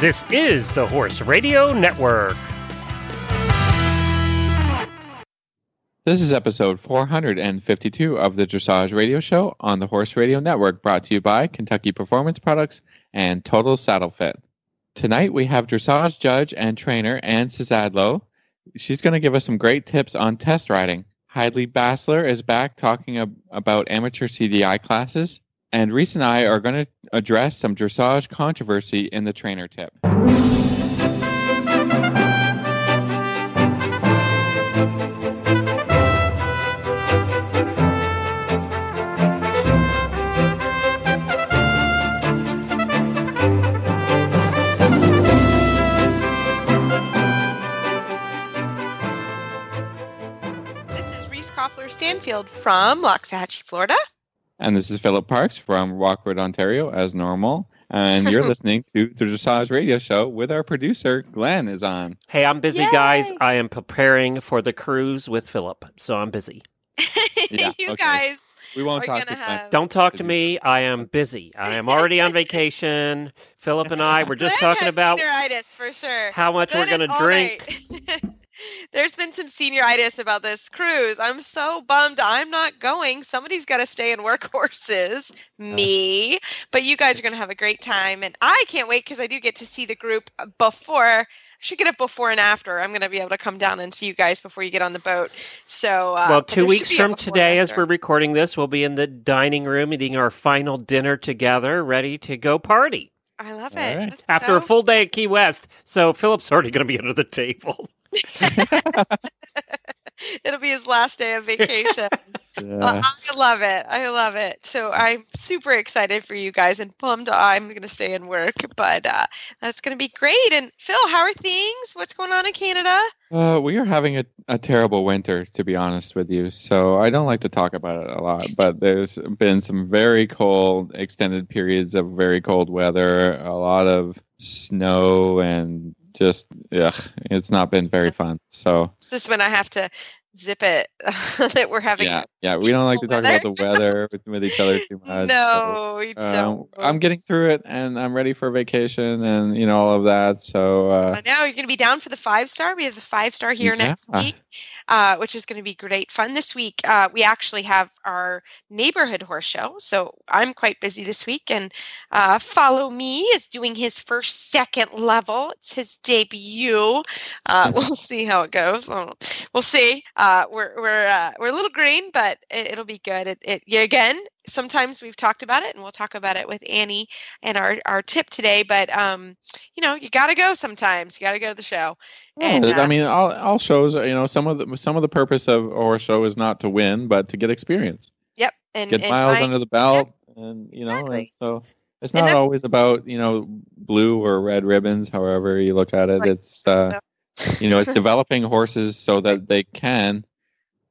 This is the Horse Radio Network. This is episode 452 of the Dressage Radio Show on the Horse Radio Network, brought to you by Kentucky Performance Products and Total Saddle Fit. Tonight we have dressage judge and trainer Anne Cizadlo. She's going to give us some great tips on test riding. Heidi Basler is back talking ab- about amateur CDI classes. And Reese and I are going to address some dressage controversy in the trainer tip. This is Reese Koffler Stanfield from Loxahatchee, Florida. And this is Philip Parks from Rockwood, Ontario, as normal. And you're listening to the Dressage Radio Show with our producer, Glenn, is on. Hey, I'm busy, Yay! guys. I am preparing for the cruise with Philip, so I'm busy. Yeah, you okay. guys We won't are talk gonna have. Don't talk to me. I am busy. I am already on vacation. Philip and I were just Glenn talking about senioritis for sure. how much we're going to drink. night. There's been some senioritis about this cruise. I'm so bummed. I'm not going. Somebody's got to stay and work horses. Me. But you guys are going to have a great time. And I can't wait because I do get to see the group before. I should get it before and after. I'm going to be able to come down and see you guys before you get on the boat. So, uh, well, two weeks should be a from today, as we're recording this, we'll be in the dining room eating our final dinner together, ready to go party I love All it. right. That's after a full day at Key West. So Philip's already going to be under the table. It'll be his last day of vacation. Yeah. Uh, I love it. I love it. So I'm super excited for you guys and bummed I'm going to stay and work, but uh, that's going to be great. And Phil, how are things? What's going on in Canada? Uh, we are having a, a terrible winter, to be honest with you. So I don't like to talk about it a lot, but there's been some very cold, extended periods of very cold weather, a lot of snow, and just, yeah, it's not been very fun. So, this Is when I have to zip it that we're having? yeah, yeah, we don't like to talk beautiful about the weather with, with each other too much. No, you um. I'm getting through it, and I'm ready for vacation, and you know all of that. So, uh, I know you're going to be down for the five star. We have the five star here next week, uh, which is going to be great fun. This week, uh, we actually have our neighborhood horse show, so I'm quite busy this week. And uh, Follow Me is doing his first second level. It's his debut. Uh, we'll see how it goes. Uh, We'll see. Uh, we're we're uh, we're a little green, but it, it'll be good. It, it yeah, again. Sometimes we've talked about it, and we'll talk about it with Annie and our our tip today. But um, you know, you got to go sometimes. You got to go to the show. And, Yeah, I uh, mean, all, all shows, you know, some of the some of the purpose of our show is not to win, but to get experience, Yep. And, get and miles my- under the belt, and you know, and so it's not always about you know blue or red ribbons. However you look at it, Right. it's uh, you know, it's developing horses so that they can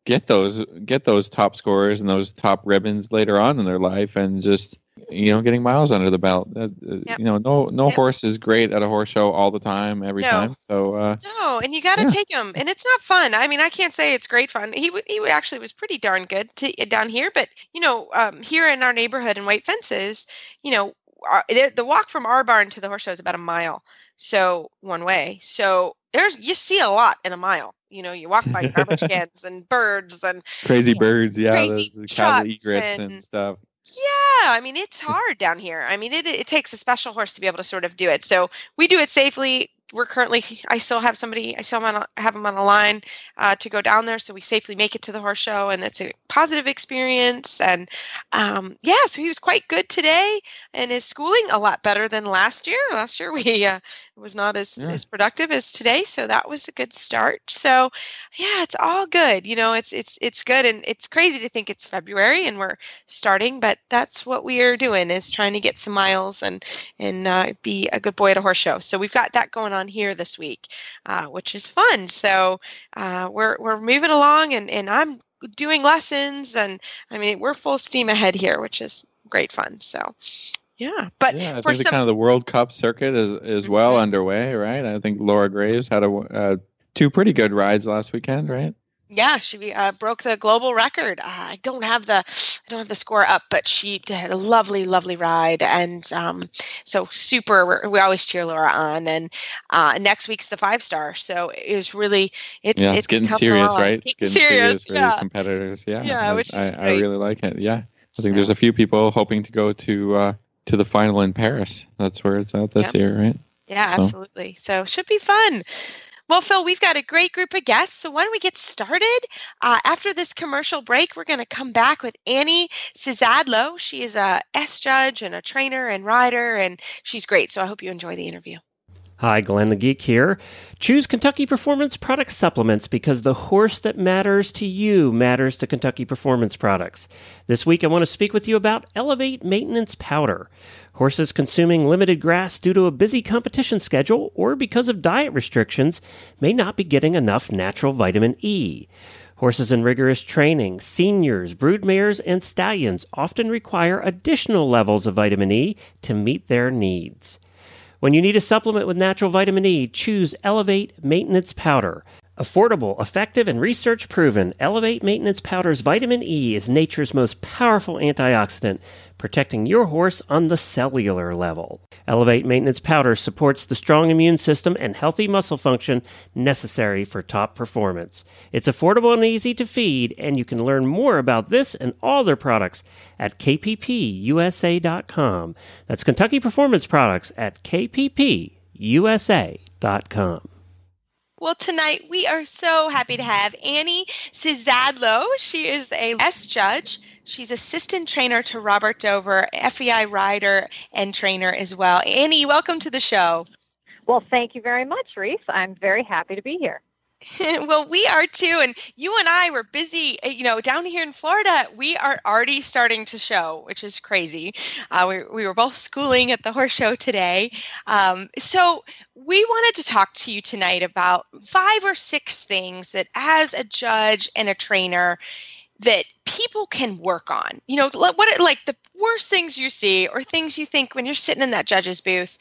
get those get those top scores and those top ribbons later on in their life, and just you know, getting miles under the belt. Uh, Yep. You know, no no Yep. horse is great at a horse show all the time, every No. time. So. uh No, and you got to Yeah. take him, and it's not fun. I mean, I can't say it's great fun. He w- he actually was pretty darn good to, down here, but you know, um, here in our neighborhood in White Fences, you know, our, the the walk from our barn to the horse show is about a mile, so one way. So there's you see a lot in a mile. You know, you walk by garbage cans and birds and crazy birds, yeah, Crazy cattle egrets and, and- stuff. Yeah, I mean it's hard down here. I mean it it takes a special horse to be able to sort of do it. So we do it safely. We're currently I still have somebody I still have, on have him on a line uh, to go down there, so we safely make it to the horse show, and it's a positive experience. And um, yeah, so he was quite good today, and his schooling a lot better than last year. Last year we uh, was not as Yeah. as productive as today, so that was a good start. So yeah, it's all good. You know, it's it's it's good, and it's crazy to think it's February and we're starting, but that's what we are doing is trying to get some miles and and uh, be a good boy at a horse show. So we've got that going on here this week, uh, which is fun. So uh, we're we're moving along, and and I'm doing lessons, and I mean we're full steam ahead here, which is great fun. So yeah, but yeah, I for think the kind of the World Cup circuit is is well Mhm. underway, right? I think Laura Graves had a uh, two pretty good rides last weekend, right? Yeah, she uh, broke the global record. Uh, I don't have the I don't have the score up, but she had a lovely, lovely ride, and um, so super. We always cheer Laura on, and uh, next week's the five star. So it was really it's yeah, it's, it's getting serious, along. right? Getting It's getting serious, for yeah. competitors. Yeah, Yeah, I- which is I, I really like it. Yeah, I think So- there's a few people hoping to go to uh, to the final in Paris. That's where it's at this Yep. year, right? Yeah, So- absolutely. So should be fun. Well, Phil, we've got a great group of guests. So why don't we get started? Uh, after this commercial break, we're going to come back with Annie Cizadlo. She is a S judge and a trainer and rider, and she's great. So I hope you enjoy the interview. Hi, Glenn the Geek here. Choose Kentucky Performance Product Supplements because the horse that matters to you matters to Kentucky Performance Products. This week, I want to speak with you about Elevate Maintenance Powder. Horses consuming limited grass due to a busy competition schedule or because of diet restrictions may not be getting enough natural vitamin E. Horses in rigorous training, seniors, broodmares, and stallions often require additional levels of vitamin E to meet their needs. When you need a supplement with natural vitamin E, choose Elevate Maintenance Powder. Affordable, effective, and research proven, Elevate Maintenance Powder's vitamin E is nature's most powerful antioxidant, protecting your horse on the cellular level. Elevate Maintenance Powder supports the strong immune system and healthy muscle function necessary for top performance. It's affordable and easy to feed, and you can learn more about this and all their products at kppusa.com. That's Kentucky Performance Products at kppusa.com. Well, tonight we are so happy to have Annie Cizadlo. She is a S judge. She's assistant trainer to Robert Dover, FEI rider and trainer as well. Annie, welcome to the show. Well, thank you very much, Reese. I'm very happy to be here. well, we are too. And you and I were busy, uh, you know, down here in Florida. We are already starting to show, which is crazy. Uh, we, we were both schooling at the horse show today. Um, so we wanted to talk to you tonight about five or six things that, as a judge and a trainer, that people can work on. You know, what like the worst things you see or things you think when you're sitting in that judge's booth.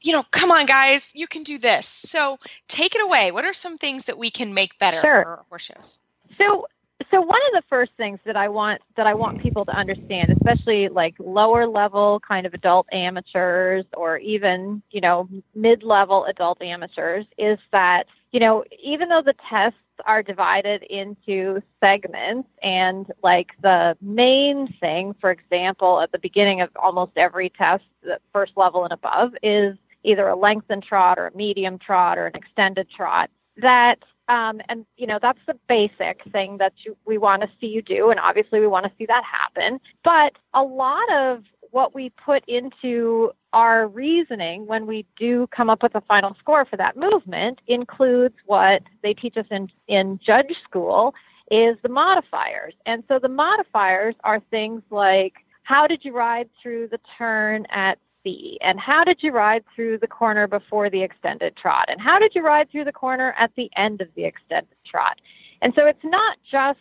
You know, come on, guys, you can do this. So take it away. What are some things that we can make better Sure. for horse shows? So, so one of the first things that I want that I want people to understand, especially like lower level kind of adult amateurs or even you know mid level adult amateurs, is that you know even though the tests are divided into segments and like the main thing, for example, at the beginning of almost every test, the first level and above is either a lengthened trot or a medium trot or an extended trot. That um, and you know that's the basic thing that you, we want to see you do, and obviously we want to see that happen. But a lot of what we put into our reasoning when we do come up with a final score for that movement includes what they teach us in in judge school is the modifiers. And so the modifiers are things like how did you ride through the turn at C? And how did you ride through the corner before the extended trot? And how did you ride through the corner at the end of the extended trot? And so it's not just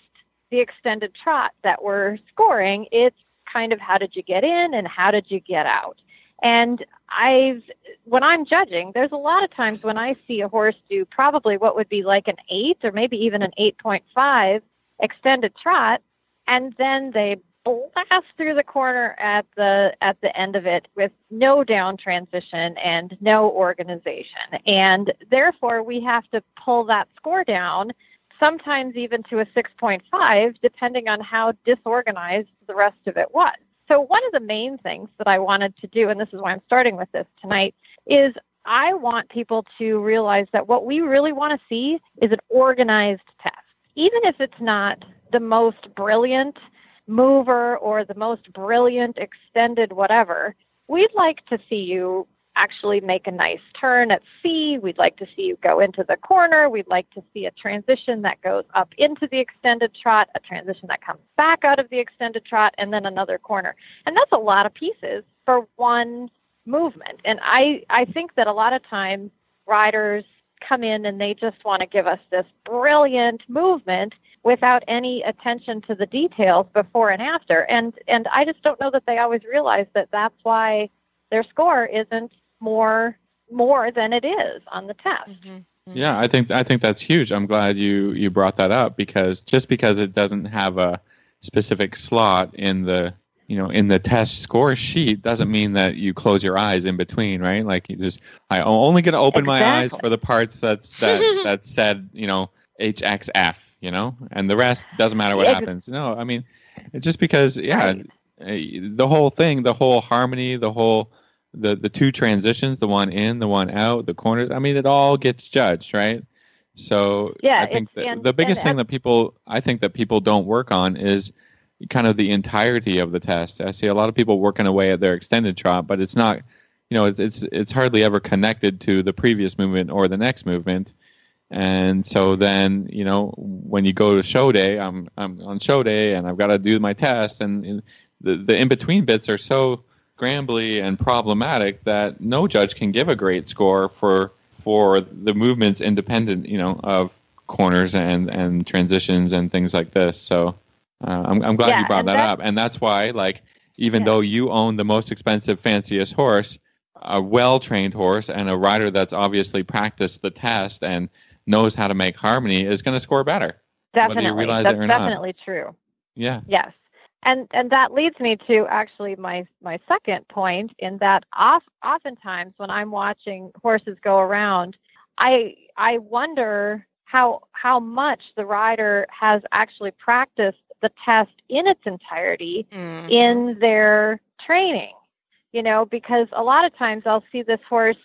the extended trot that we're scoring, it's kind of how did you get in and how did you get out? And I've, when I'm judging, there's a lot of times when I see a horse do probably what would be like an eight or maybe even an 8.5 extended trot, and then they blast through the corner at the at the end of it with no down transition and no organization. And therefore we have to pull that score down sometimes even to a 6.5 depending on how disorganized the rest of it was. So one of the main things that I wanted to do and this is why I'm starting with this tonight is I want people to realize that what we really want to see is an organized test. Even if it's not the most brilliant mover or the most brilliant extended whatever, we'd like to see you actually make a nice turn at C. We'd like to see you go into the corner. We'd like to see a transition that goes up into the extended trot, a transition that comes back out of the extended trot, and then another corner. And that's a lot of pieces for one movement. And I, I think that a lot of times riders come in and they just want to give us this brilliant movement without any attention to the details before and after. And and I just don't know that they always realize that that's why their score isn't more more than it is on the test. Mm-hmm. Yeah, I think I think that's huge. I'm glad you you brought that up because just because it doesn't have a specific slot in the you know in the test score sheet doesn't mean that you close your eyes in between, right? Like you just i'm only going to open exactly. my eyes for the parts that's that that said you know HXF, you know, and the rest doesn't matter what yeah. happens. No, I mean just because yeah, right. Eh, the whole thing, the whole harmony, the whole the the two transitions, the one in, the one out, the corners. I mean, it all gets judged, right? So yeah, I think the biggest thing that people I think that people don't work on is kind of the entirety of the test. I see a lot of people working away at their extended trot, but it's not, you know, it's it's, it's hardly ever connected to the previous movement or the next movement. And so then, you know, when you go to show day, I'm I'm on show day and I've got to do my test, and, the the in between bits are so scrambly and problematic that no judge can give a great score for for the movements independent, you know, of corners and and transitions and things like this. So uh, I'm I'm glad yeah, you brought that, up, and that's why like even yeah. though you own the most expensive, fanciest horse, a well trained horse and a rider that's obviously practiced the test and knows how to make harmony is going to score better. Definitely, that's definitely not. true. Yeah. Yes and and that leads me to actually my my second point in that off, oftentimes when I'm watching horses go around, I I wonder how how much the rider has actually practiced the test in its entirety mm-hmm. in their training. You know, because a lot of times I'll see this horse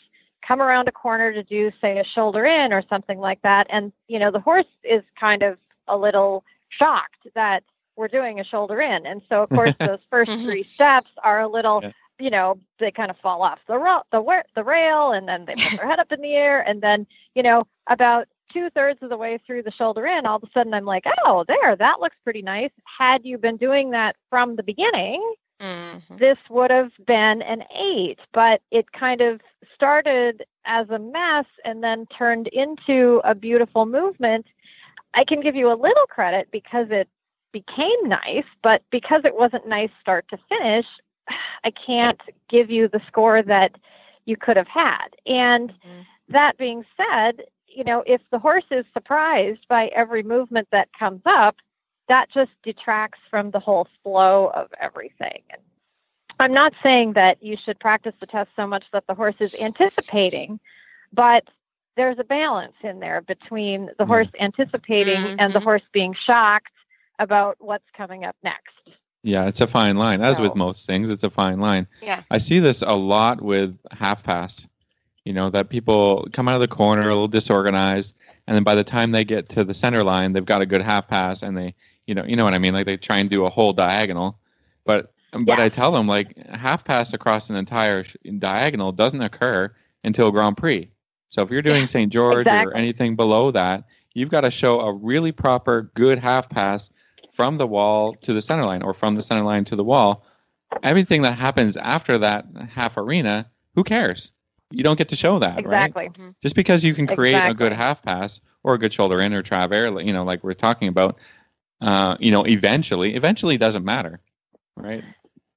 come around a corner to do say a shoulder in or something like that and you know the horse is kind of a little shocked that we're doing a shoulder in. And so, of course, those first three steps are a little, yeah. you know, they kind of fall off the, ro- the, the rail and then they put their head up in the air. And then, you know, about two thirds of the way through the shoulder in, all of a sudden I'm like, oh, there, that looks pretty nice. Had you been doing that from the beginning, mm-hmm. this would have been an eight, but it kind of started as a mess and then turned into a beautiful movement. I can give you a little credit because it became nice, but because it wasn't nice start to finish, I can't give you the score that you could have had. And mm-hmm. that being said, you know, if the horse is surprised by every movement that comes up, that just detracts from the whole flow of everything. And I'm not saying that you should practice the test so much that the horse is anticipating, but there's a balance in there between the mm-hmm. horse anticipating mm-hmm. and the mm-hmm. horse being shocked about what's coming up next. Yeah, it's a fine line. As so, with most things, it's a fine line. Yeah. I see this a lot with half pass. You know, that people come out of the corner a little disorganized, and then by the time they get to the center line, they've got a good half pass, and they, you know, you know what I mean. Like they try and do a whole diagonal, but um, but yeah. I tell them like half pass across an entire diagonal doesn't occur until Grand Prix. So if you're doing St. George exactly. or anything below that, you've got to show a really proper good half pass from the wall to the center line or from the center line to the wall. Everything that happens after that half arena, who cares? You don't get to show that, exactly. right? Mm-hmm. Just because you can create exactly. a good half pass or a good shoulder in or travers, you know, like we're talking about, uh, you know, eventually, eventually doesn't matter, right?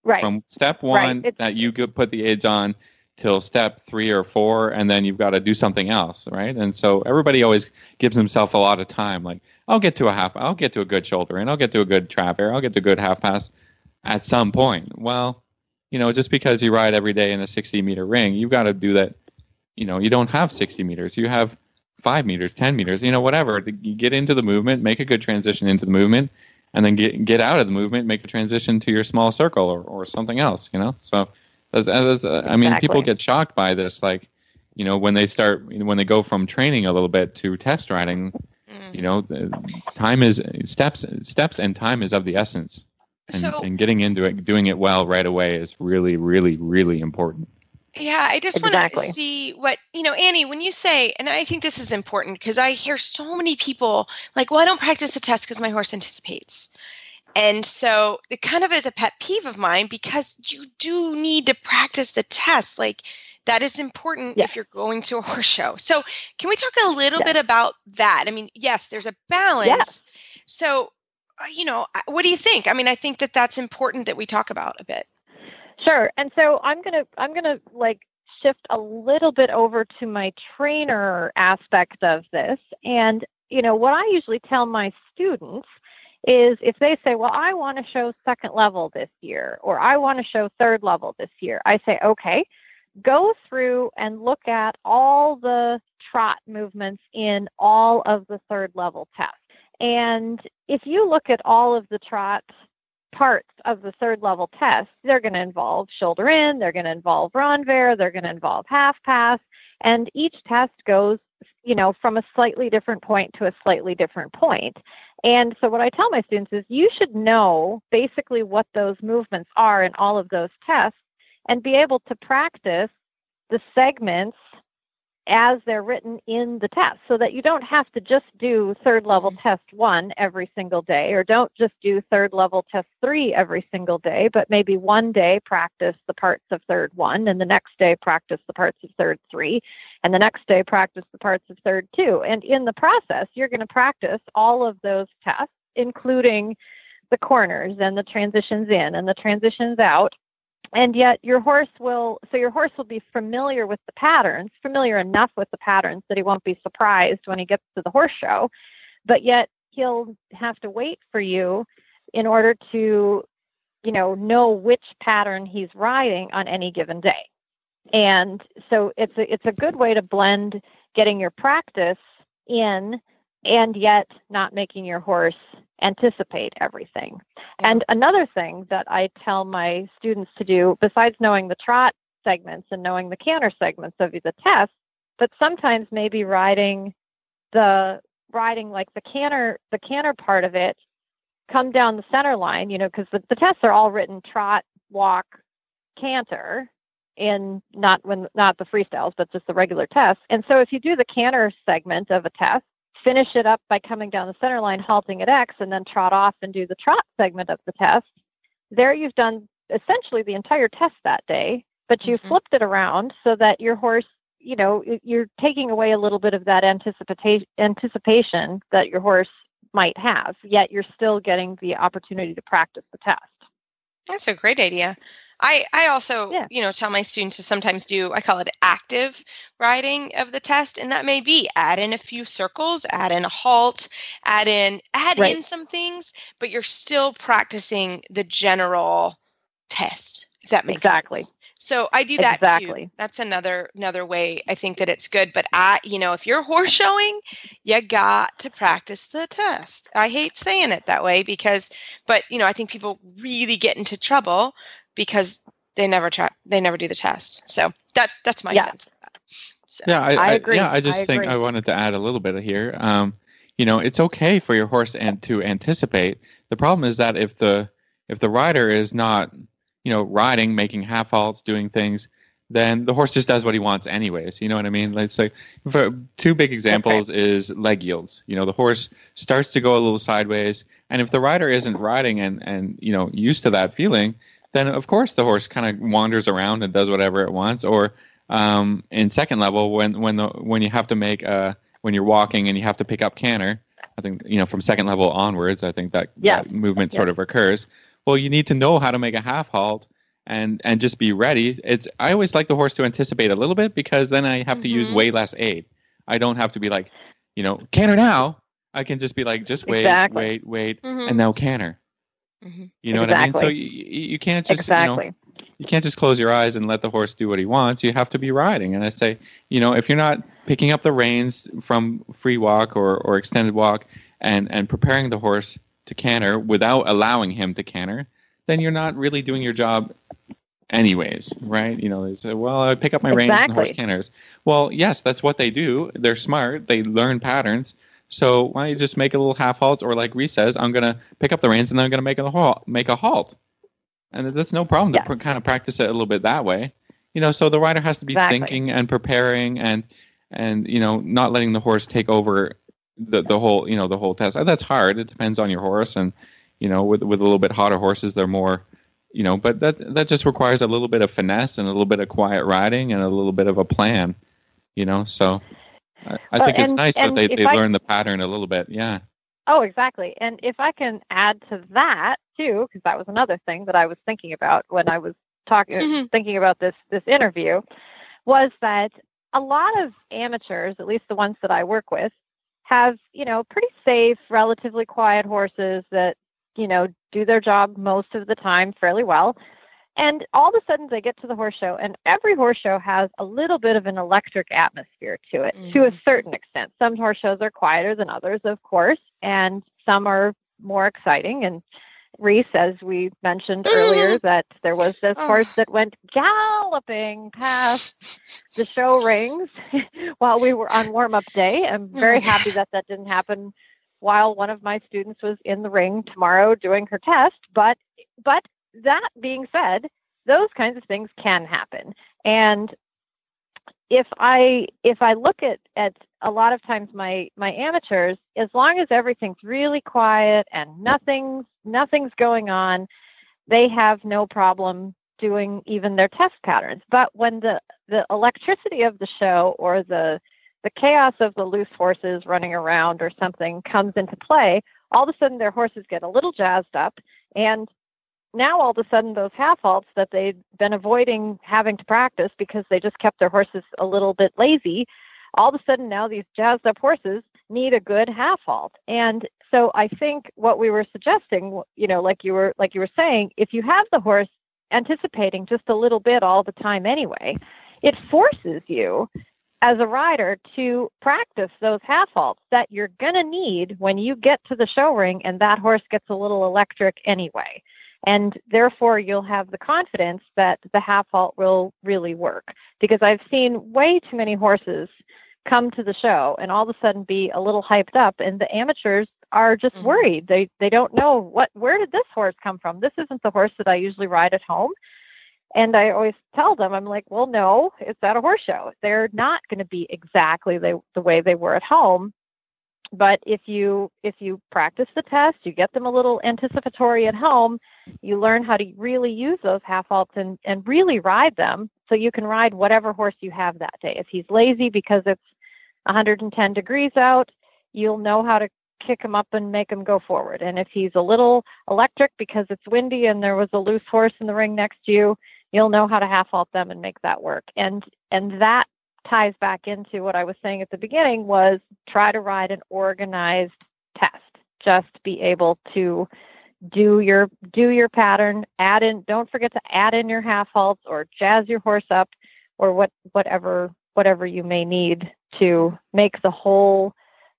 Right. From step one right. that you could put the aids on till step three or four, and then you've got to do something else, right? And so everybody always gives himself a lot of time. Like, I'll get to a half, I'll get to a good shoulder and I'll get to a good travers, I'll get to a good half pass at some point. Well, you know, just because you ride every day in a 60 meter ring, you've got to do that. You know, you don't have 60 meters, you have five meters, 10 meters, you know, whatever. You get into the movement, make a good transition into the movement, and then get get out of the movement, make a transition to your small circle or, or something else, you know? So, that's, that's, I mean, exactly. people get shocked by this, like, you know, when they start, when they go from training a little bit to test riding, Mm-hmm. You know, time is steps steps and time is of the essence. And, so, and getting into it, doing it well right away is really, really, really important. Yeah, I just exactly. want to see what, you know, Annie, when you say, and I think this is important because I hear so many people like, well, I don't practice the test because my horse anticipates. And so it kind of is a pet peeve of mine because you do need to practice the test. Like that is important if you're going to a horse show. So, can we talk a little bit about that? I mean, yes, there's a balance. Yes. So, Uh, you know, what do you think? I mean, I think that that's important that we talk about a bit. Sure. And so I'm going to I'm going to like shift a little bit over to my trainer aspect of this. And, you know, what I usually tell my students is if they say, well, I want to show second level this year, or I want to show third level this year, I say, okay, go through and look at all the trot movements in all of the third level tests. And if you look at all of the trot parts of the third level test, they're going to involve shoulder in, they're going to involve renvers, they're going to involve half pass, and each test goes, you know, from a slightly different point to a slightly different point. And so what I tell my students is you should know basically what those movements are in all of those tests and be able to practice the segments as they're written in the test so that you don't have to just do third level mm-hmm. test one every single day or don't just do third level test three every single day, but maybe one day practice the parts of third one and the next day practice the parts of third three and the next day practice the parts of third two. And in the process, you're going to practice all of those tests, including the corners and the transitions in and the transitions out and yet your horse will so your horse will be familiar with the patterns familiar enough with the patterns that he won't be surprised when he gets to the horse show. But yet he'll have to wait for you in order to you know know which pattern he's riding on any given day. And so it's a it's a good way to blend getting your practice in and yet not making your horse anticipate everything. And another thing that I tell my students to do, besides knowing the trot segments and knowing the canter segments of the test, but sometimes maybe riding the riding like the canter the canter part of it come down the center line, you know, because the, the tests are all written trot, walk, canter in not when not the freestyles, but just the regular tests. And so if you do the canter segment of a test, finish it up by coming down the center line, halting at X, and then trot off and do the trot segment of the test. There you've done essentially the entire test that day, but you mm-hmm. flipped it around so that your horse, you know, you're taking away a little bit of that anticipation anticipation that your horse might have, yet you're still getting the opportunity to practice the test. That's a great idea. I, I also, yeah. you know, tell my students to sometimes do, I call it active writing of the test. And that may be add in a few circles, add in a halt, add in, add right. in some things, but you're still practicing the general test, if that makes exactly. sense. So I do that exactly. too. That's another another way I think that it's good. But I, you know, if you're horse showing, you got to practice the test. I hate saying it that way because, but you know, I think people really get into trouble because they never try they never do the test. So that that's my yeah. sense of that. So. Yeah, I, I, agree. Yeah, I just I think agree. I wanted to add a little bit here. Um, you know, it's okay for your horse and to anticipate. The problem is that if the if the rider is not, you know, riding, making half halts, doing things, then the horse just does what he wants anyways. You know what I mean? Let's say for two big examples okay. is leg yields. You know, the horse starts to go a little sideways, and if the rider isn't riding and and you know used to that feeling, then of course the horse kind of wanders around and does whatever it wants. Or um, in second level, when when the when you have to make a when you're walking and you have to pick up canter, I think you know from second level onwards, I think that, yeah. that movement yeah. sort of occurs. Well, you need to know how to make a half halt and and just be ready. It's I always like the horse to anticipate a little bit because then I have mm-hmm. to use mm-hmm. way less aid. I don't have to be like, you know, canter now. I can just be like, just wait, exactly. wait, wait, mm-hmm. and now canter. Mm-hmm. You know exactly. what I mean? So you, you can't just exactly. You, know, you can't just close your eyes and let the horse do what he wants. You have to be riding. And I say, you know, if you're not picking up the reins from free walk or, or extended walk and, and preparing the horse to canter without allowing him to canter, then you're not really doing your job anyways, right? You know, they say, well, I pick up my exactly. reins and the horse canters. Well, yes, that's what they do. They're smart. They learn patterns. So why don't you just make a little half halt, or like Reese says, I'm gonna pick up the reins and then I'm gonna make a halt, make a halt, and that's no problem yeah. to pr- kind of practice it a little bit that way. You know, so the rider has to be exactly. thinking and preparing and and you know not letting the horse take over the the whole you know the whole test. That's hard. It depends on your horse, and you know with with a little bit hotter horses, they're more you know, but that that just requires a little bit of finesse and a little bit of quiet riding and a little bit of a plan, you know. So I, I think and, it's nice that they, they I, learn the pattern a little bit. Yeah. Oh, exactly. And if I can add to that too, because that was another thing that I was thinking about when I was talking, mm-hmm. thinking about this this interview, was that a lot of amateurs, at least the ones that I work with, have, you know, pretty safe, relatively quiet horses that, you know, do their job most of the time fairly well. And all of a sudden they get to the horse show, and every horse show has a little bit of an electric atmosphere to it mm-hmm. to a mm-hmm. certain extent. Some horse shows are quieter than others, of course, and some are more exciting. And Reese, as we mentioned earlier, that there was this oh. horse that went galloping past the show rings while we were on warm up day. I'm very happy that that didn't happen while one of my students was in the ring tomorrow doing her test. But but that being said, those kinds of things can happen. And if I if I look at at a lot of times my my amateurs, as long as everything's really quiet and nothing's nothing's going on, they have no problem doing even their test patterns. But when the the electricity of the show or the the chaos of the loose horses running around or something comes into play, all of a sudden their horses get a little jazzed up and now all of a sudden those half halts that they'd been avoiding having to practice because they just kept their horses a little bit lazy all of a sudden now these jazzed up horses need a good half halt and so i think what we were suggesting you know like you were like you were saying if you have the horse anticipating just a little bit all the time anyway it forces you as a rider to practice those half halts that you're going to need when you get to the show ring and that horse gets a little electric anyway and therefore, you'll have the confidence that the half halt will really work. Because I've seen way too many horses come to the show and all of a sudden be a little hyped up, and the amateurs are just mm-hmm. worried. They they don't know what where did this horse come from? This isn't the horse that I usually ride at home. And I always tell them, I'm like, well, no, it's at a horse show. They're not going to be exactly the, the way they were at home but if you if you practice the test you get them a little anticipatory at home you learn how to really use those half halts and, and really ride them so you can ride whatever horse you have that day. If he's lazy because it's 110 degrees out you'll know how to kick him up and make him go forward. And if he's a little electric because it's windy and there was a loose horse in the ring next to you you'll know how to half halt them and make that work. And and that ties back into what I was saying at the beginning was try to ride an organized test. Just be able to do your do your pattern, add in don't forget to add in your half halts or jazz your horse up or what whatever whatever you may need to make the whole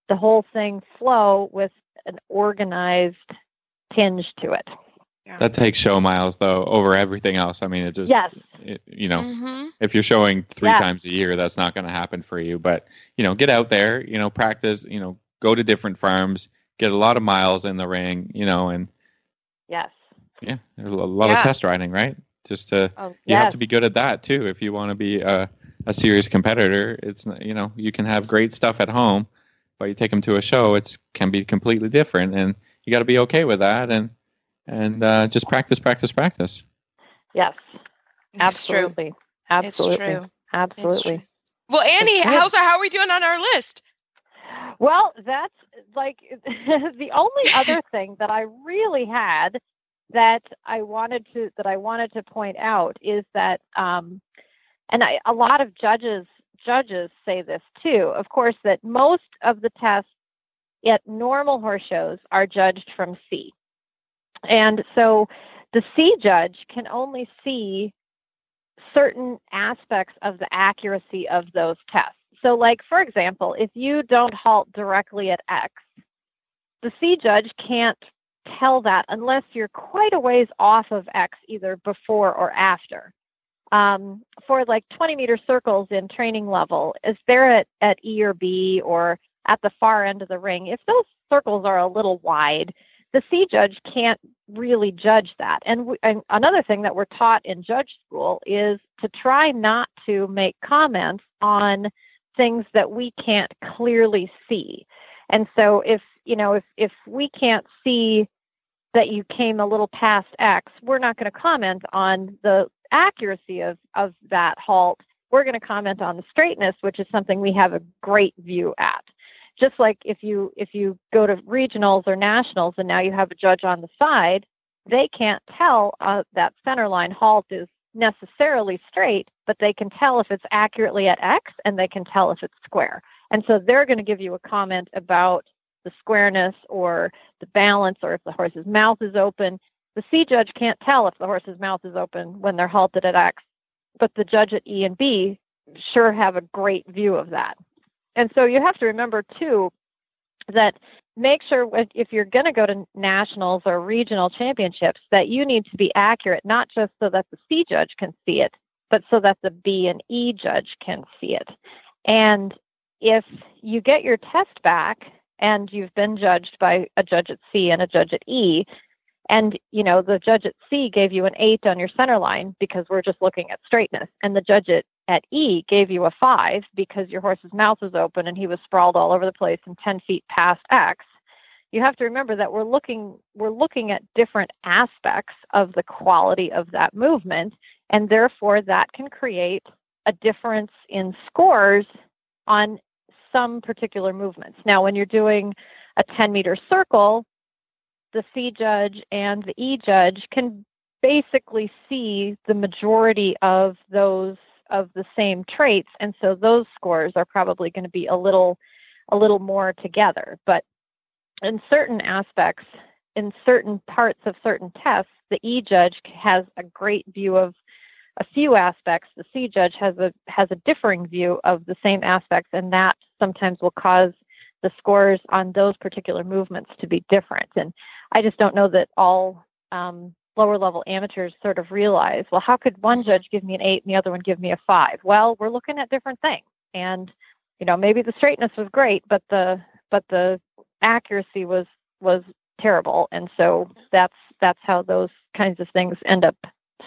the whole thing flow with an organized tinge to it. Yeah. That takes show miles though over everything else. I mean, it just yes. It, you know, mm-hmm. if you're showing three yes. times a year, that's not going to happen for you. But you know, get out there, you know, practice, you know, go to different farms, get a lot of miles in the ring, you know, and yes, yeah, there's a lot yeah. of test riding, right? Just to oh, you yes. have to be good at that too if you want to be a, a serious competitor. It's you know, you can have great stuff at home, but you take them to a show, it's can be completely different, and you got to be okay with that and and uh, just practice, practice, practice. Yes, absolutely, absolutely, absolutely. Well, Annie, how's our, how are we doing on our list? Well, that's like the only other thing that I really had that I wanted to that I wanted to point out is that, um, and I, a lot of judges judges say this too. Of course, that most of the tests at normal horse shows are judged from C. And so the C judge can only see certain aspects of the accuracy of those tests. So, like, for example, if you don't halt directly at X, the C judge can't tell that unless you're quite a ways off of X, either before or after. Um, for like 20 meter circles in training level, is there at, at E or B or at the far end of the ring, if those circles are a little wide, the C judge can't really judge that. And, and, another thing that we're taught in judge school is to try not to make comments on things that we can't clearly see. And so if, you know, if if we can't see that you came a little past X, we're not going to comment on the accuracy of of that halt. We're going to comment on the straightness, which is something we have a great view at just like if you if you go to regionals or nationals and now you have a judge on the side they can't tell uh, that center line halt is necessarily straight, but they can tell if it's accurately at X and they can tell if it's square. And so they're going to give you a comment about the squareness or the balance or if the horse's mouth is open. The C judge can't tell if the horse's mouth is open when they're halted at X, but the judge at E and B sure have a great view of that. And so you have to remember too that make sure if you're going to go to nationals or regional championships that you need to be accurate not just so that the C judge can see it but so that the B and E judge can see it. And if you get your test back and you've been judged by a judge at C and a judge at E and you know the judge at C gave you an 8 on your center line because we're just looking at straightness and the judge at at E gave you a five because your horse's mouth was open and he was sprawled all over the place and 10 feet past X, you have to remember that we're looking we're looking at different aspects of the quality of that movement and therefore that can create a difference in scores on some particular movements. Now when you're doing a 10 meter circle, the C judge and the E judge can basically see the majority of those of the same traits. And so those scores are probably going to be a little a little more together. But in certain aspects in certain parts of certain tests the e judge has a great view of a few aspects. The c judge has a has a differing view of the same aspects and that sometimes will cause the scores on those particular movements to be different and i just don't know that all um, lower level amateurs sort of realize, well, how could one judge give me an eight and the other one give me a five? Well, we're looking at different things. And, you know, maybe the straightness was great, but the but the accuracy was was terrible. And so that's that's how those kinds of things end up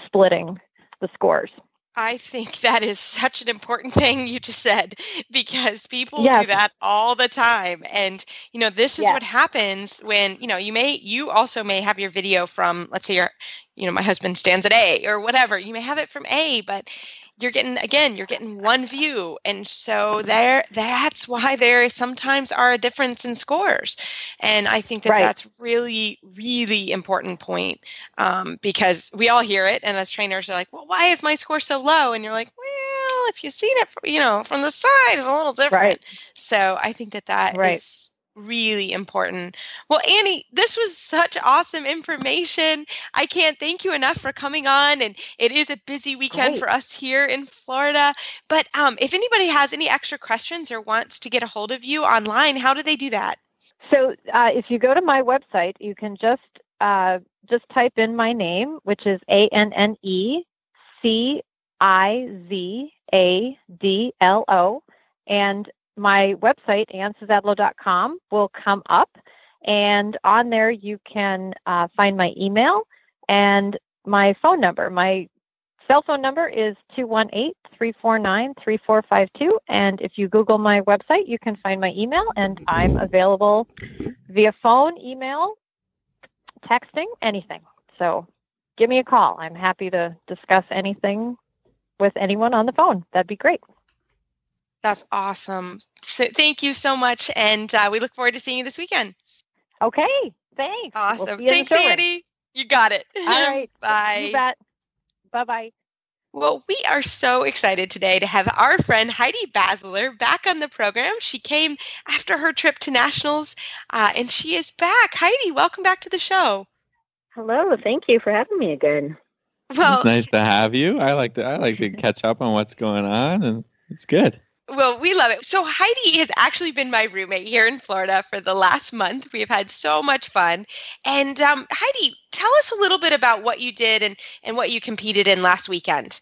splitting the scores. I think that is such an important thing you just said because people yes. do that all the time. And, you know, this is yes. what happens when, you know, you may, you also may have your video from, let's say your, you know, my husband stands at A or whatever. You may have it from A, but you're getting again you're getting one view and so there that's why there sometimes are a difference in scores and i think that right. that's really really important point um, because we all hear it and as trainers are like well why is my score so low and you're like well if you've seen it from, you know from the side it's a little different right. so i think that that right. is really important. Well, Annie, this was such awesome information. I can't thank you enough for coming on. And it is a busy weekend Great. for us here in Florida. But um, if anybody has any extra questions or wants to get a hold of you online, how do they do that? So uh, if you go to my website, you can just uh, just type in my name, which is A N N E C I Z A D L O, and my website, annecizadlo.com, will come up. And on there, you can uh, find my email and my phone number. My cell phone number is 218 349 3452. And if you Google my website, you can find my email, and I'm available via phone, email, texting, anything. So give me a call. I'm happy to discuss anything with anyone on the phone. That'd be great. That's awesome. So thank you so much, and uh, we look forward to seeing you this weekend. Okay, thanks. Awesome. We'll thanks, Andy. You got it. All right. Bye. You bet. Bye bye. Well, we are so excited today to have our friend Heidi Basler back on the program. She came after her trip to nationals, uh, and she is back. Heidi, welcome back to the show. Hello. Thank you for having me again. Well, it's nice to have you. I like to I like to catch up on what's going on, and it's good. Well, we love it. So Heidi has actually been my roommate here in Florida for the last month. We've had so much fun. And um, Heidi, tell us a little bit about what you did and, and what you competed in last weekend.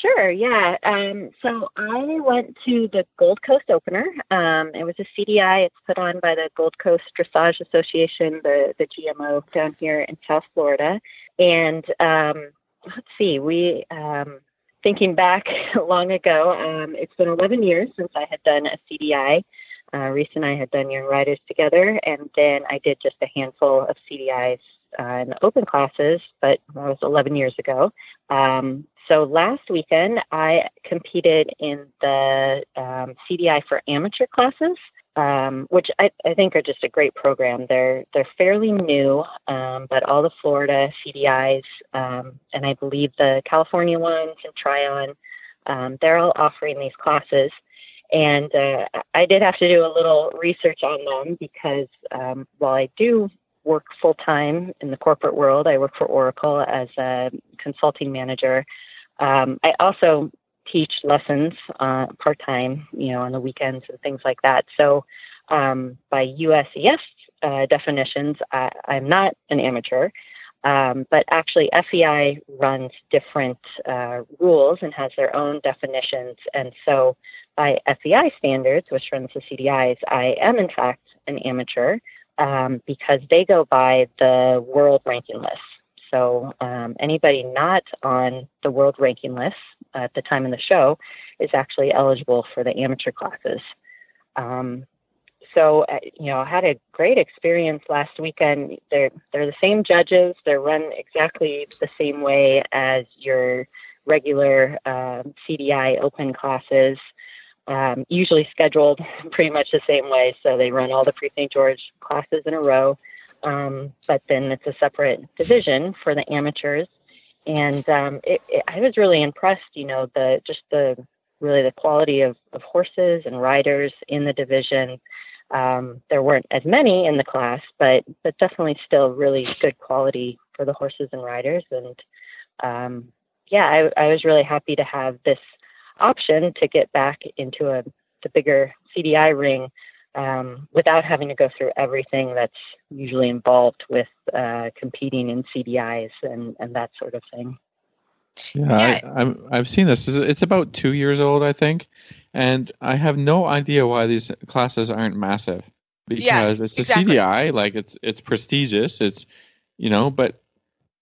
Sure, yeah. Um, so I went to the Gold Coast Opener. Um, it was a CDI. It's put on by the Gold Coast Dressage Association, the, the GMO down here in South Florida. And um, let's see, we um, thinking back long ago, um, it's been 11 years since I had done a CDI. Uh, Reese and I had done Young Riders together, and then I did just a handful of CDIs uh, in open classes, but that was 11 years ago. Um, so last weekend, I competed in the um, CDI for amateur classes. Um, which I, I, think are just a great program. They're they're fairly new, um, but all the Florida CDIs um, and I believe the California ones and Tryon, um, they're all offering these classes. And uh, I did have to do a little research on them because um, while I do work full time in the corporate world, I work for Oracle as a consulting manager. Um, I also teach lessons uh, part time, you know, on the weekends and things like that. So, um, by USEF uh, definitions, I, am not an amateur, um, but actually, FEI runs different uh, rules and has their own definitions. And so, by FEI standards, which runs the CDIs, I am in fact an amateur um, because they go by the world ranking list. So um, anybody not on the world ranking list at the time of the show is actually eligible for the amateur classes. Um, so uh, you know, I had a great experience last weekend. They're they're the same judges. They're run exactly the same way as your regular uh, um, CDI open classes. Um, usually scheduled pretty much the same way. So they run all the Prix St. Georges classes in a row. Um, but then it's a separate division for the amateurs. And um, it, it, I was really impressed, you know, the just the really the quality of, of horses and riders in the division. Um, there weren't as many in the class, but but definitely still really good quality for the horses and riders. And um, yeah, I, I was really happy to have this option to get back into a the bigger CDI ring um, without having to go through everything that's usually involved with uh, competing in CDIs and, and that sort of thing. Yeah, I, i have seen this. It's about two years old, I think, and I have no idea why these classes aren't massive. Because yeah, it's a exactly. CDI, like it's it's prestigious. It's you know, but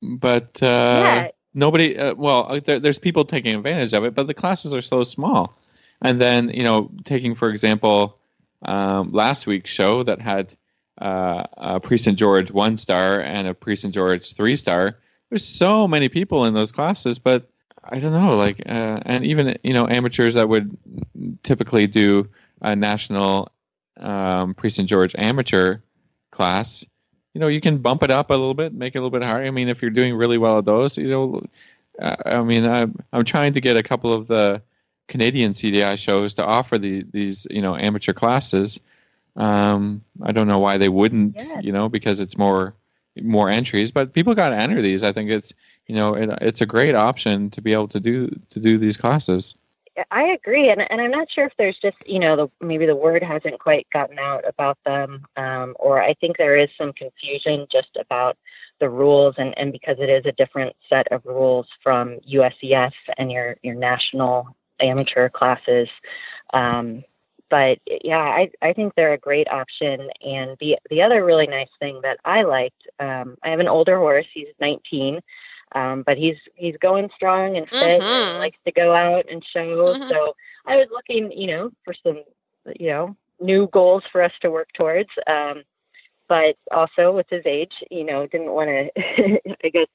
but uh, yeah. nobody. Uh, well, uh, there, there's people taking advantage of it, but the classes are so small. And then you know, taking for example, um, last week's show that had uh, a Prix St. Georges one star and a Prix St. Georges three star. There's so many people in those classes, but I don't know, like, uh, and even you know amateurs that would typically do a national um, Prix St. Georges amateur class. You know, you can bump it up a little bit, make it a little bit higher. I mean, if you're doing really well at those, you know, I mean, I'm I'm trying to get a couple of the Canadian CDI shows to offer the, these you know amateur classes. Um, I don't know why they wouldn't, yes. you know, because it's more more entries, but people got to enter these. I think it's you know it, it's a great option to be able to do to do these classes. I agree, and and I'm not sure if there's just you know the, maybe the word hasn't quite gotten out about them, um, or I think there is some confusion just about the rules, and and because it is a different set of rules from USEF and your your national amateur classes. Um, but yeah, I, I think they're a great option. And the the other really nice thing that I liked, um, I have an older horse. He's 19, um, but he's he's going strong and fit mm-hmm. and likes to go out and show. Mm-hmm. So I was looking, you know, for some, you know, new goals for us to work towards. Um, but also with his age, you know, didn't want to, I guess,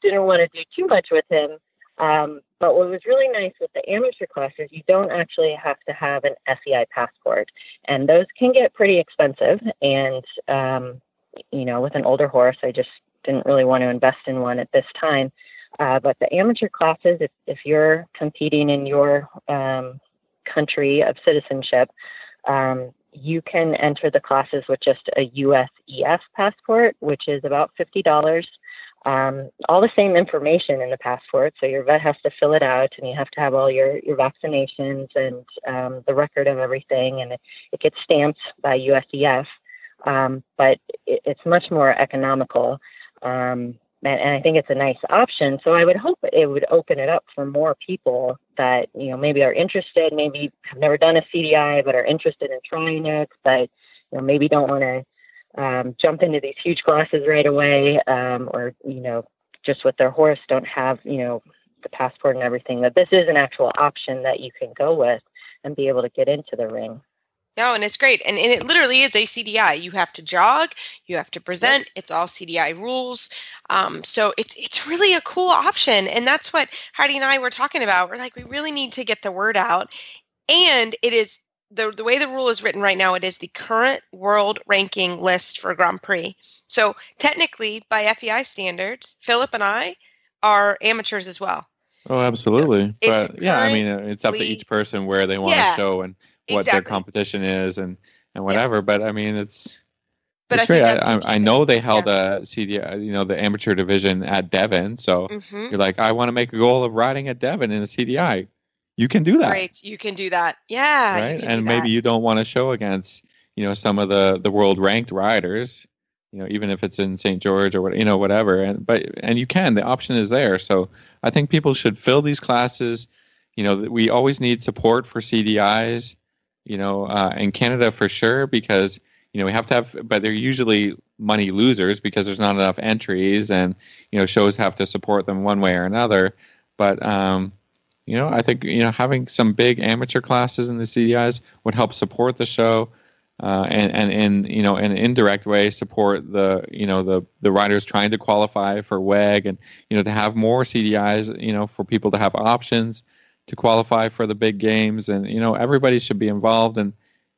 didn't want to do too much with him. Um, but what was really nice with the amateur classes, you don't actually have to have an FEI passport, and those can get pretty expensive. And um, you know, with an older horse, I just didn't really want to invest in one at this time. Uh, but the amateur classes, if, if you're competing in your um, country of citizenship, um, you can enter the classes with just a USEF passport, which is about fifty dollars um, all the same information in the passport. So your vet has to fill it out, and you have to have all your your vaccinations and um, the record of everything, and it, it gets stamped by USEF. Um, but it, it's much more economical, um, and, and, I think it's a nice option. So I would hope it would open it up for more people that you know maybe are interested, maybe have never done a CDI but are interested in trying it, but you know maybe don't want to um, jump into these huge classes right away, um, or you know, just with their horse don't have you know the passport and everything. That this is an actual option that you can go with and be able to get into the ring. No, and it's great. And, and it literally is a CDI. You have to jog, you have to present. It's all CDI rules. Um, so it's it's really a cool option. And that's what Heidi and I were talking about. We're like, we really need to get the word out. And it is the, the way the rule is written right now, it is the current world ranking list for Grand Prix. So technically, by FEI standards, Philip and I are amateurs as well. Oh, absolutely. It's but yeah, I mean, it's up to each person where they want Yeah, to show and what their competition is and and whatever. But I mean, it's But it's I think great. I, I, know they held a CDI, you know, the amateur division at Devon. So Mhm. you're like, I want to make a goal of riding at Devon in a CDI. You can do that, Great, you can do that. Yeah, right? And maybe you don't want to show against, you know, some of the the world ranked riders. You know, even if it's in St. George or what, you know, whatever. And but and you can. The option is there. So I think people should fill these classes. You know, we always need support for CDIs. You know, uh, in Canada for sure because you know we have to have, but they're usually money losers because there's not enough entries, and you know shows have to support them one way or another. But um, you know, I think you know having some big amateur classes in the CDIs would help support the show, uh, and and in you know in an indirect way support the you know the the riders trying to qualify for WEG, and you know to have more CDIs, you know, for people to have options to qualify for the big games, and you know everybody should be involved. And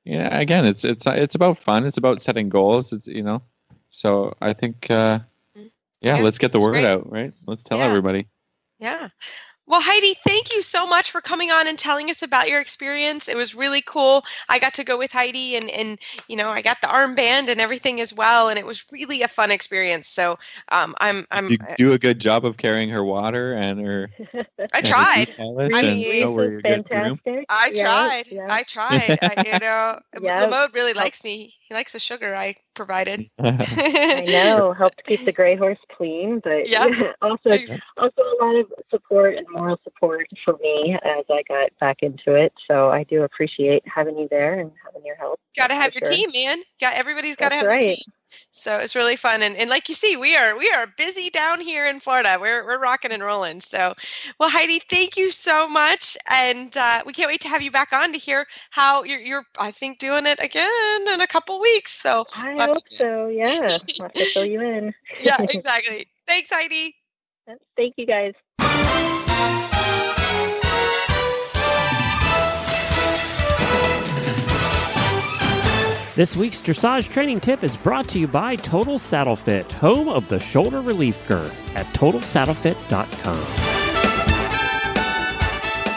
yeah, again, it's it's it's about fun. It's about setting goals. It's you know, so I think uh, yeah, Yeah, let's get the word great. out, right? Let's tell Yeah. everybody. Yeah. Well, Heidi, thank you so much for coming on and telling us about your experience. It was really cool. I got to go with Heidi and and you know, I got the armband and everything as well and it was really a fun experience. So, um I'm I'm Did you do a good job of carrying her water and her? I and tried. boot I mean, you know, were you good groom? fantastic. I Yeah, tried. yeah. I tried. I, you know, Yeah. Lamode really likes me. He likes the sugar I provided. I know, helped keep the gray horse clean, but Yeah. also also a lot of support and moral support for me as I got back into it. So I do appreciate having you there and having your help. got to have your sure. team, man. Got everybody's got to That's have their team. So it's really fun, and, and like you see, we are we are busy down here in Florida. We're we're rocking and rolling. So, well, Heidi, thank you so much, and uh, we can't wait to have you back on to hear how you're you're I think doing it again in a couple weeks. So I Well, hope so. Yeah, I'll have to fill you in. yeah, exactly. Thanks, Heidi. Thank you guys. This week's dressage training tip is brought to you by Total Saddle Fit, home of the shoulder relief girth at totalsaddlefit.com.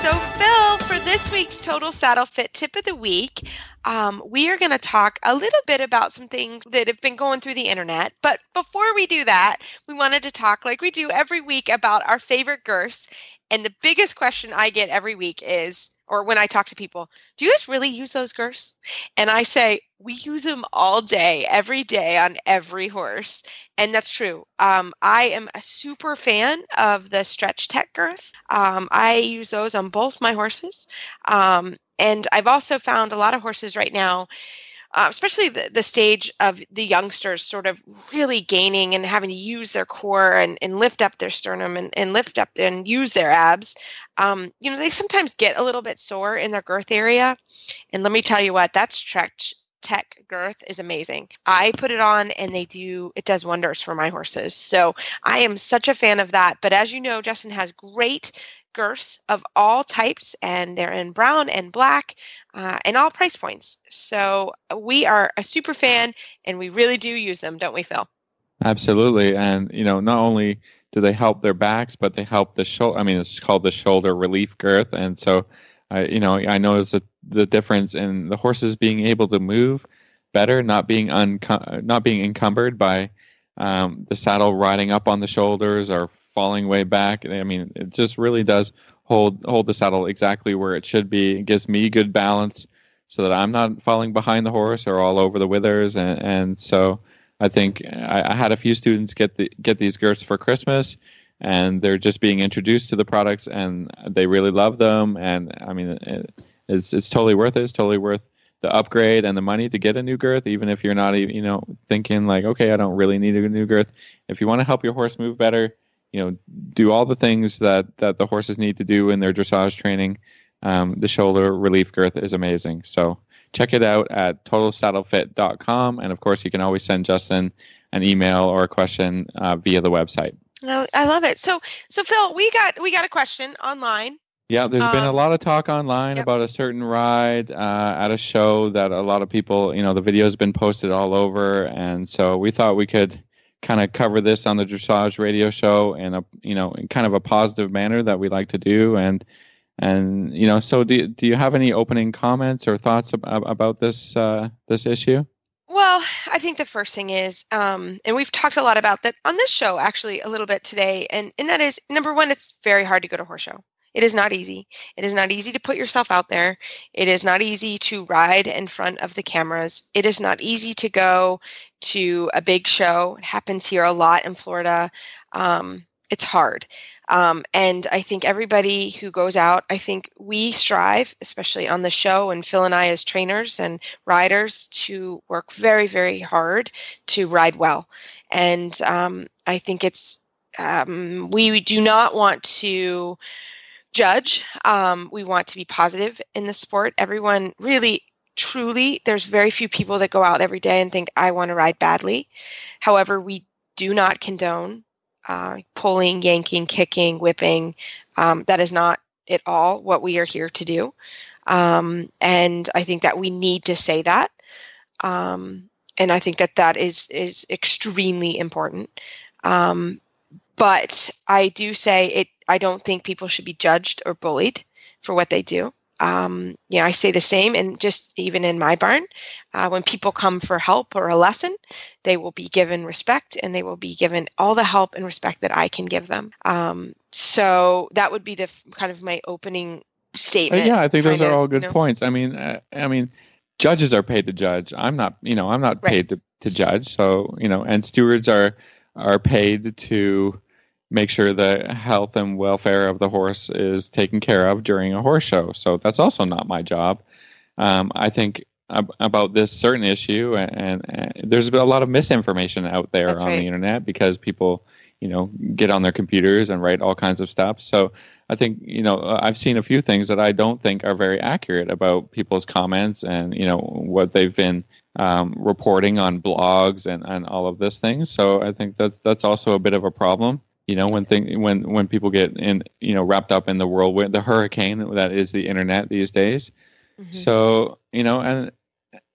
So, Phil, for this week's Total Saddle Fit tip of the week, um, we are going to talk a little bit about some things that have been going through the internet. But before we do that, we wanted to talk, like we do every week, about our favorite girths. And the biggest question I get every week is, or when I talk to people, do you guys really use those girths? And I say, we use them all day, every day on every horse. And that's true. Um, I am a super fan of the StretchTec girth. Um, I use those on both my horses. Um, and I've also found a lot of horses right now, uh, especially the, the stage of the youngsters sort of really gaining and having to use their core and, and lift up their sternum and, and lift up and use their abs. Um, you know, they sometimes get a little bit sore in their girth area. And let me tell you what, that stretch tech girth is amazing. I put it on and they do it does wonders for my horses. So I am such a fan of that. But as you know, Justin has great girths of all types and they're in brown and black uh, and all price points. So we are a super fan and we really do use them, don't we, Phil? Absolutely, and you know, not only do they help their backs, but they help the shoulder. I mean, it's called the shoulder relief girth, and so, I you know, I noticed the, the difference in the horses being able to move better, not being unco- not being encumbered by um, the saddle riding up on the shoulders or falling way back. I mean, it just really does hold hold the saddle exactly where it should be. It gives me good balance so that I'm not falling behind the horse or all over the withers, and and so. I think I, I had a few students get the get these girths for Christmas, and they're just being introduced to the products, and they really love them. And I mean, it, it's it's totally worth it. It's totally worth the upgrade and the money to get a new girth, even if you're not you know thinking like, okay, I don't really need a new girth. If you want to help your horse move better, you know, do all the things that that the horses need to do in their dressage training. Um, the shoulder relief girth is amazing. So check it out at totalsaddlefit.com. And of course, you can always send Justin an email or a question uh, via the website. No, I love it. So, so Phil, we got we got a question online. Yeah, there's been a Um, lot of talk online yep. about a certain ride uh, at a show that a lot of people, you know, the video's been posted all over, and so we thought we could kind of cover this on the dressage radio show in a, you know, in kind of a positive manner that we like to do, and and you know, so do do you have any opening comments or thoughts ab- about this uh, this issue? Well, I think the first thing is, um, and we've talked a lot about that on this show actually a little bit today, and and that is number one, it's very hard to go to horse show. It is not easy. It is not easy to put yourself out there. It is not easy to ride in front of the cameras. It is not easy to go to a big show. It happens here a lot in Florida. Um, it's hard. Um, and I think everybody who goes out, I think we strive, especially on the show, and Phil and I as trainers and riders, to work very, very hard to ride well. And um, I think it's, um, we do not want to judge. Um, we want to be positive in the sport. Everyone really, truly, there's very few people that go out every day and think, I want to ride badly. However, we do not condone uh, pulling, yanking, kicking, whipping. Um, that is not at all what we are here to do. Um, and I think that we need to say that. Um, and I think that that is is extremely important. Um, but I do say it. I don't think people should be judged or bullied for what they do. Um, yeah, I say the same, and just even in my barn, uh, when people come for help or a lesson, they will be given respect and they will be given all the help and respect that I can give them. Um, so that would be the f- kind of my opening Uh, statement. yeah, I think those kind are of, all you good know. points. I mean, uh, I mean, judges are paid to judge. I'm not, you know, I'm not Right. paid to, to judge. So, you know, and stewards are are paid to make sure the health and welfare of the horse is taken care of during a horse show. So that's also not my job. Um, I think ab- about this certain issue, and, and there's a lot of misinformation out there That's on right. the internet because people, you know, get on their computers and write all kinds of stuff. So I think you know uh, I've seen a few things that I don't think are very accurate about people's comments and you know what they've been um, reporting on blogs and, and all of this things. So I think that's that's also a bit of a problem. You know when thing when when people get in you know wrapped up in the whirlwind, the hurricane that is the internet these days. Mhm. So you know and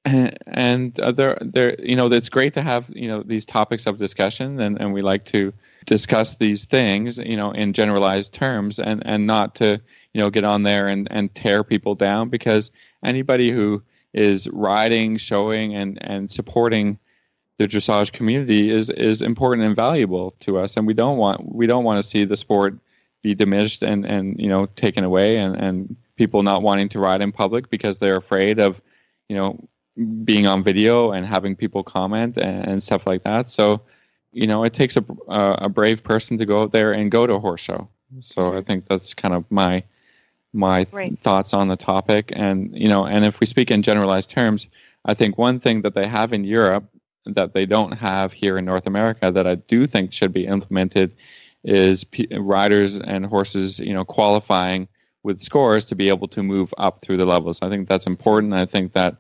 and there there you know it's great to have you know these topics of discussion and, and we like to discuss these things you know in generalized terms and and not to you know get on there and and tear people down because anybody who is riding showing and and supporting the dressage community is is important and valuable to us and we don't want we don't want to see the sport be diminished and and you know taken away and and people not wanting to ride in public because they're afraid of you know being on video and having people comment and, and stuff like that. So you know it takes a, a a brave person to go out there and go to a horse show. So i think that's kind of my my th- Right. thoughts on the topic. And you know and if we speak in generalized terms i think one thing that they have in europe that they don't have here in north america that i do think should be implemented is p- riders and horses you know qualifying with scores to be able to move up through the levels. I think that's important. I think that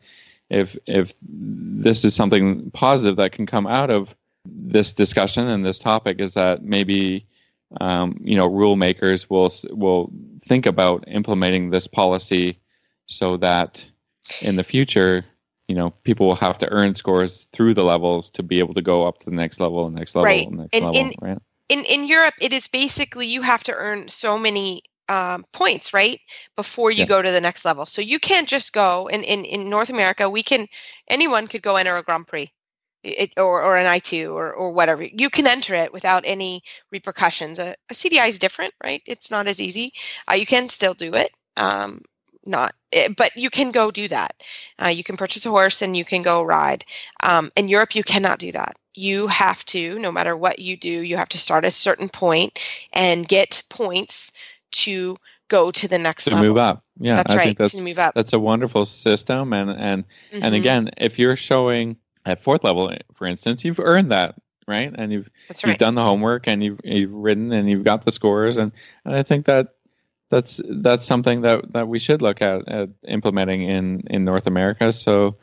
if if this is something positive that can come out of this discussion and this topic is that maybe um, you know rule makers will will think about implementing this policy so that in the future you know people will have to earn scores through the levels to be able to go up to the next level and next level Right. next And level in- right in in Europe, it is basically you have to earn so many um, points, right, before you Yeah. go to the next level. So you can't just go. In in in North America, we can anyone could go enter a Grand Prix. It, or, or an I2 or, or whatever. You can enter it without any repercussions. A, a CDI is different, right? It's not as easy. Uh, you can still do it. Um, not, eh, but you can go do that. Uh, you can purchase a horse and you can go ride. Um, in Europe, you cannot do that. You have to, no matter what you do, you have to start at a certain point and get points to go to the next to level. move up yeah That's i right. think that's to move up. that's a wonderful system and and and Mhm. again if you're showing at fourth level for instance you've earned that right and you've that's you've done the homework and you've you've written and you've got the scores and and I think that that's that's something that that we should look at, at implementing in in North America so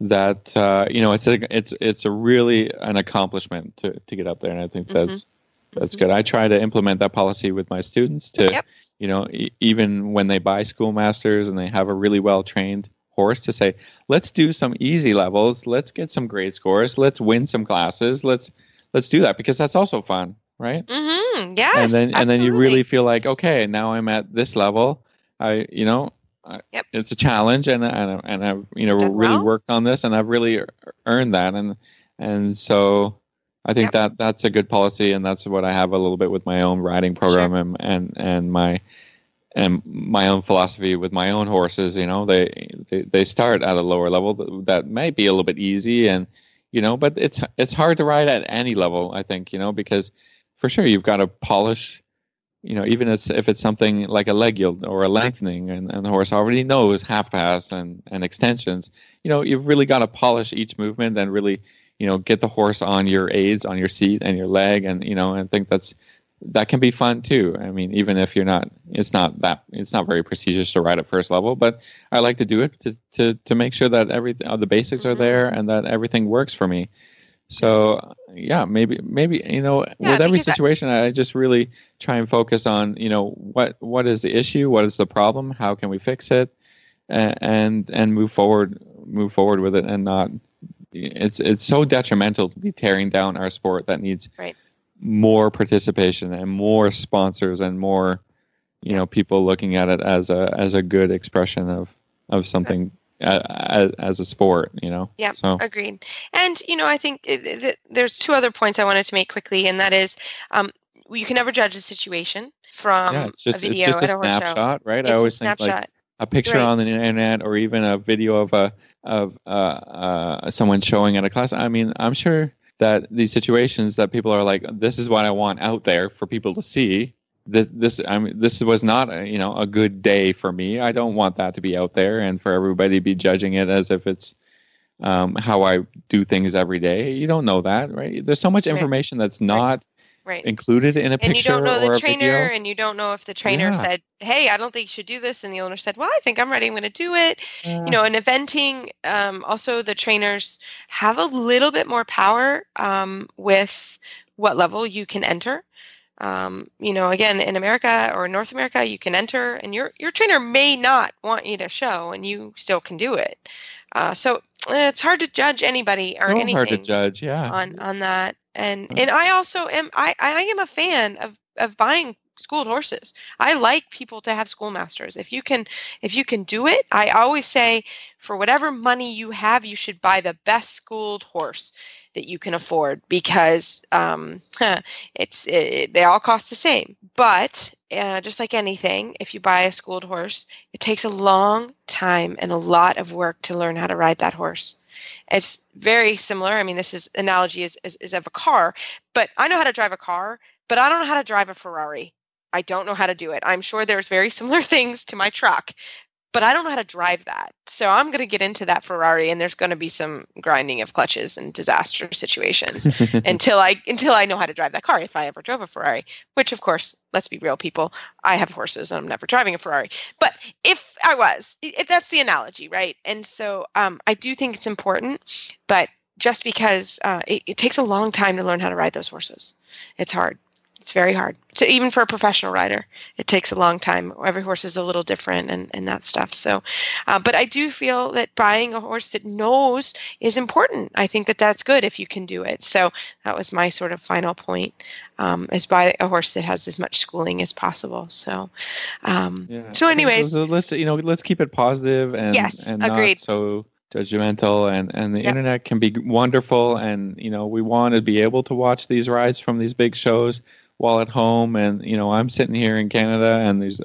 that uh, you know it's a it's it's a really an accomplishment to to get up there and I think Mhm. that's that's Mhm. good. I try to implement that policy with my students to Yep. you know, e- even when they buy schoolmasters and they have a really well trained horse to say, let's do some easy levels, let's get some great scores, let's win some classes, let's let's do that because that's also fun, right? Mm-hmm. Yes. and then and then you really feel like okay now i'm at this level i you know I, Yep. it's a challenge and and and i've you know really well. worked on this and i've really earned that and and so i think Yep. that that's a good policy and that's what i have a little bit with my own riding program and and and my and my own philosophy with my own horses you know they they, they start at a lower level that, that might be a little bit easy and you know but it's it's hard to ride at any level i think you know because for sure you've got to polish you know even if, if it's something like a leg yield or a lengthening and, and the horse already knows half pass and, and extensions you know you've really got to polish each movement and really you know get the horse on your aids on your seat and your leg and you know and i think that's that can be fun too i mean even if you're not it's not that it's not very prestigious to ride at first level but i like to do it to to, to make sure that everything uh, the basics are Mhm. there and that everything works for me so yeah maybe maybe you know Yeah, with every because I- situation I, just really try and focus on you know what what is the issue? What is the problem? How can we fix it? And and, and move forward move forward with it and not it's it's so detrimental to be tearing down our sport that needs Right. more participation and more sponsors and more you know people looking at it as a as a good expression of of something as, as a sport you know Yeah, so Agreed. And you know, I think it, it, it- there's two other points I wanted to make quickly, and that is, um, you can never judge a situation from yeah it's just a it's video just a at a horse show. snapshot right It's i a always think like a picture Right. on the internet or even a video of a of uh, uh, someone showing at a class. I mean, I'm sure that these situations that people are like, this is what I want out there for people to see. This, this, I mean, this was not, a, you know, a good day for me. I don't want that to be out there and for everybody to be judging it as if it's um, how I do things every day. You don't know that, right? There's so much information that's not right. included in a and you don't know the trainer video. and you don't know if the trainer Yeah. said hey i don't think you should do this and the owner said well i think i'm ready i'm going to do it Yeah. you know in eventing um, also the trainers have a little bit more power um, with what level you can enter um, you know again in america or north america you can enter and your your trainer may not want you to show and you still can do it. Uh, so eh, it's hard to judge anybody or so anything hard to judge. Yeah. on on that. And and i also am i i am a fan of of buying schooled horses. I like people to have schoolmasters. If you can if you can do it i always say for whatever money you have you should buy the best schooled horse that you can afford because um, it's it, they all cost the same but uh, just like anything if you buy a schooled horse it takes a long time and a lot of work to learn how to ride that horse it's very similar. I mean, this is analogy is, is, is of a car, but I know how to drive a car, but I don't know how to drive a Ferrari. I don't know how to do it. I'm sure there's very similar things to my truck, but I don't know how to drive that. So I'm going to get into that Ferrari, and there's going to be some grinding of clutches and disaster situations until I until I know how to drive that car. If I ever drove a Ferrari, which of course, let's be real, people, I have horses and I'm never driving a Ferrari. But if I was, if that's the analogy, right? And so um, I do think it's important, but just because uh, it, it takes a long time to learn how to ride those horses, it's hard. It's very hard. So even for a professional rider, it takes a long time. Every horse is a little different and, and that stuff. So, uh, but I do feel that buying a horse that knows is important. I think that that's good if you can do it. So that was my sort of final point um, is buy a horse that has as much schooling as possible. So, um, Yeah. so anyways, so let's you know let's keep it positive and Yes, and agreed. not so judgmental and and the Yep. internet can be wonderful and you know we want to be able to watch these rides from these big shows while at home and you know I'm sitting here in Canada and there's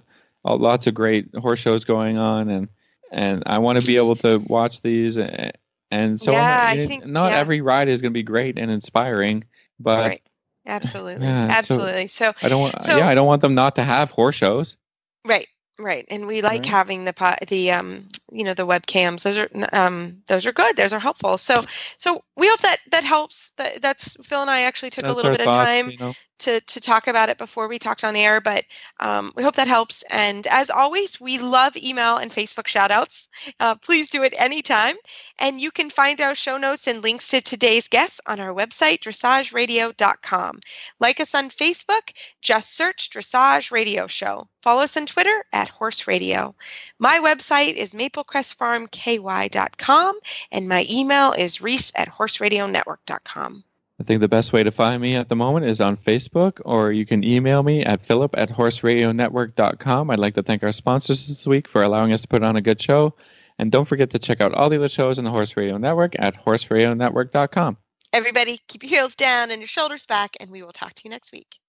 lots of great horse shows going on and and I want to be able to watch these and, and so Yeah, I think- not yeah. every ride is going to be great and inspiring but right. Absolutely. Yeah, so- Absolutely. So, I don't want So- yeah I don't want them not to have horse shows Right, right, and we like Right. having the the um you know the webcams those are um, those are good. Those are helpful. So so we hope that that helps. That, that's phil and i actually took That's a little bit thoughts, of time you know. to to talk about it before we talked on air but um, we hope that helps. And as always we love email and facebook shout outs uh, please do it anytime. And you can find our show notes and links to today's guests on our website dressageradio.com like us on facebook. Just search dressage radio show. Follow us on twitter at horse radio. My website is maplecrestfarmky.com and my email is reese at horseradionetwork.com I think the best way to find me at the moment is on Facebook, or you can email me at philip at horseradionetwork.com. I'd like to thank our sponsors this week for allowing us to put on a good show. And don't forget to check out all the other shows on the Horse Radio Network at horseradionetwork.com. everybody keep your heels down and your shoulders back and we will talk to you next week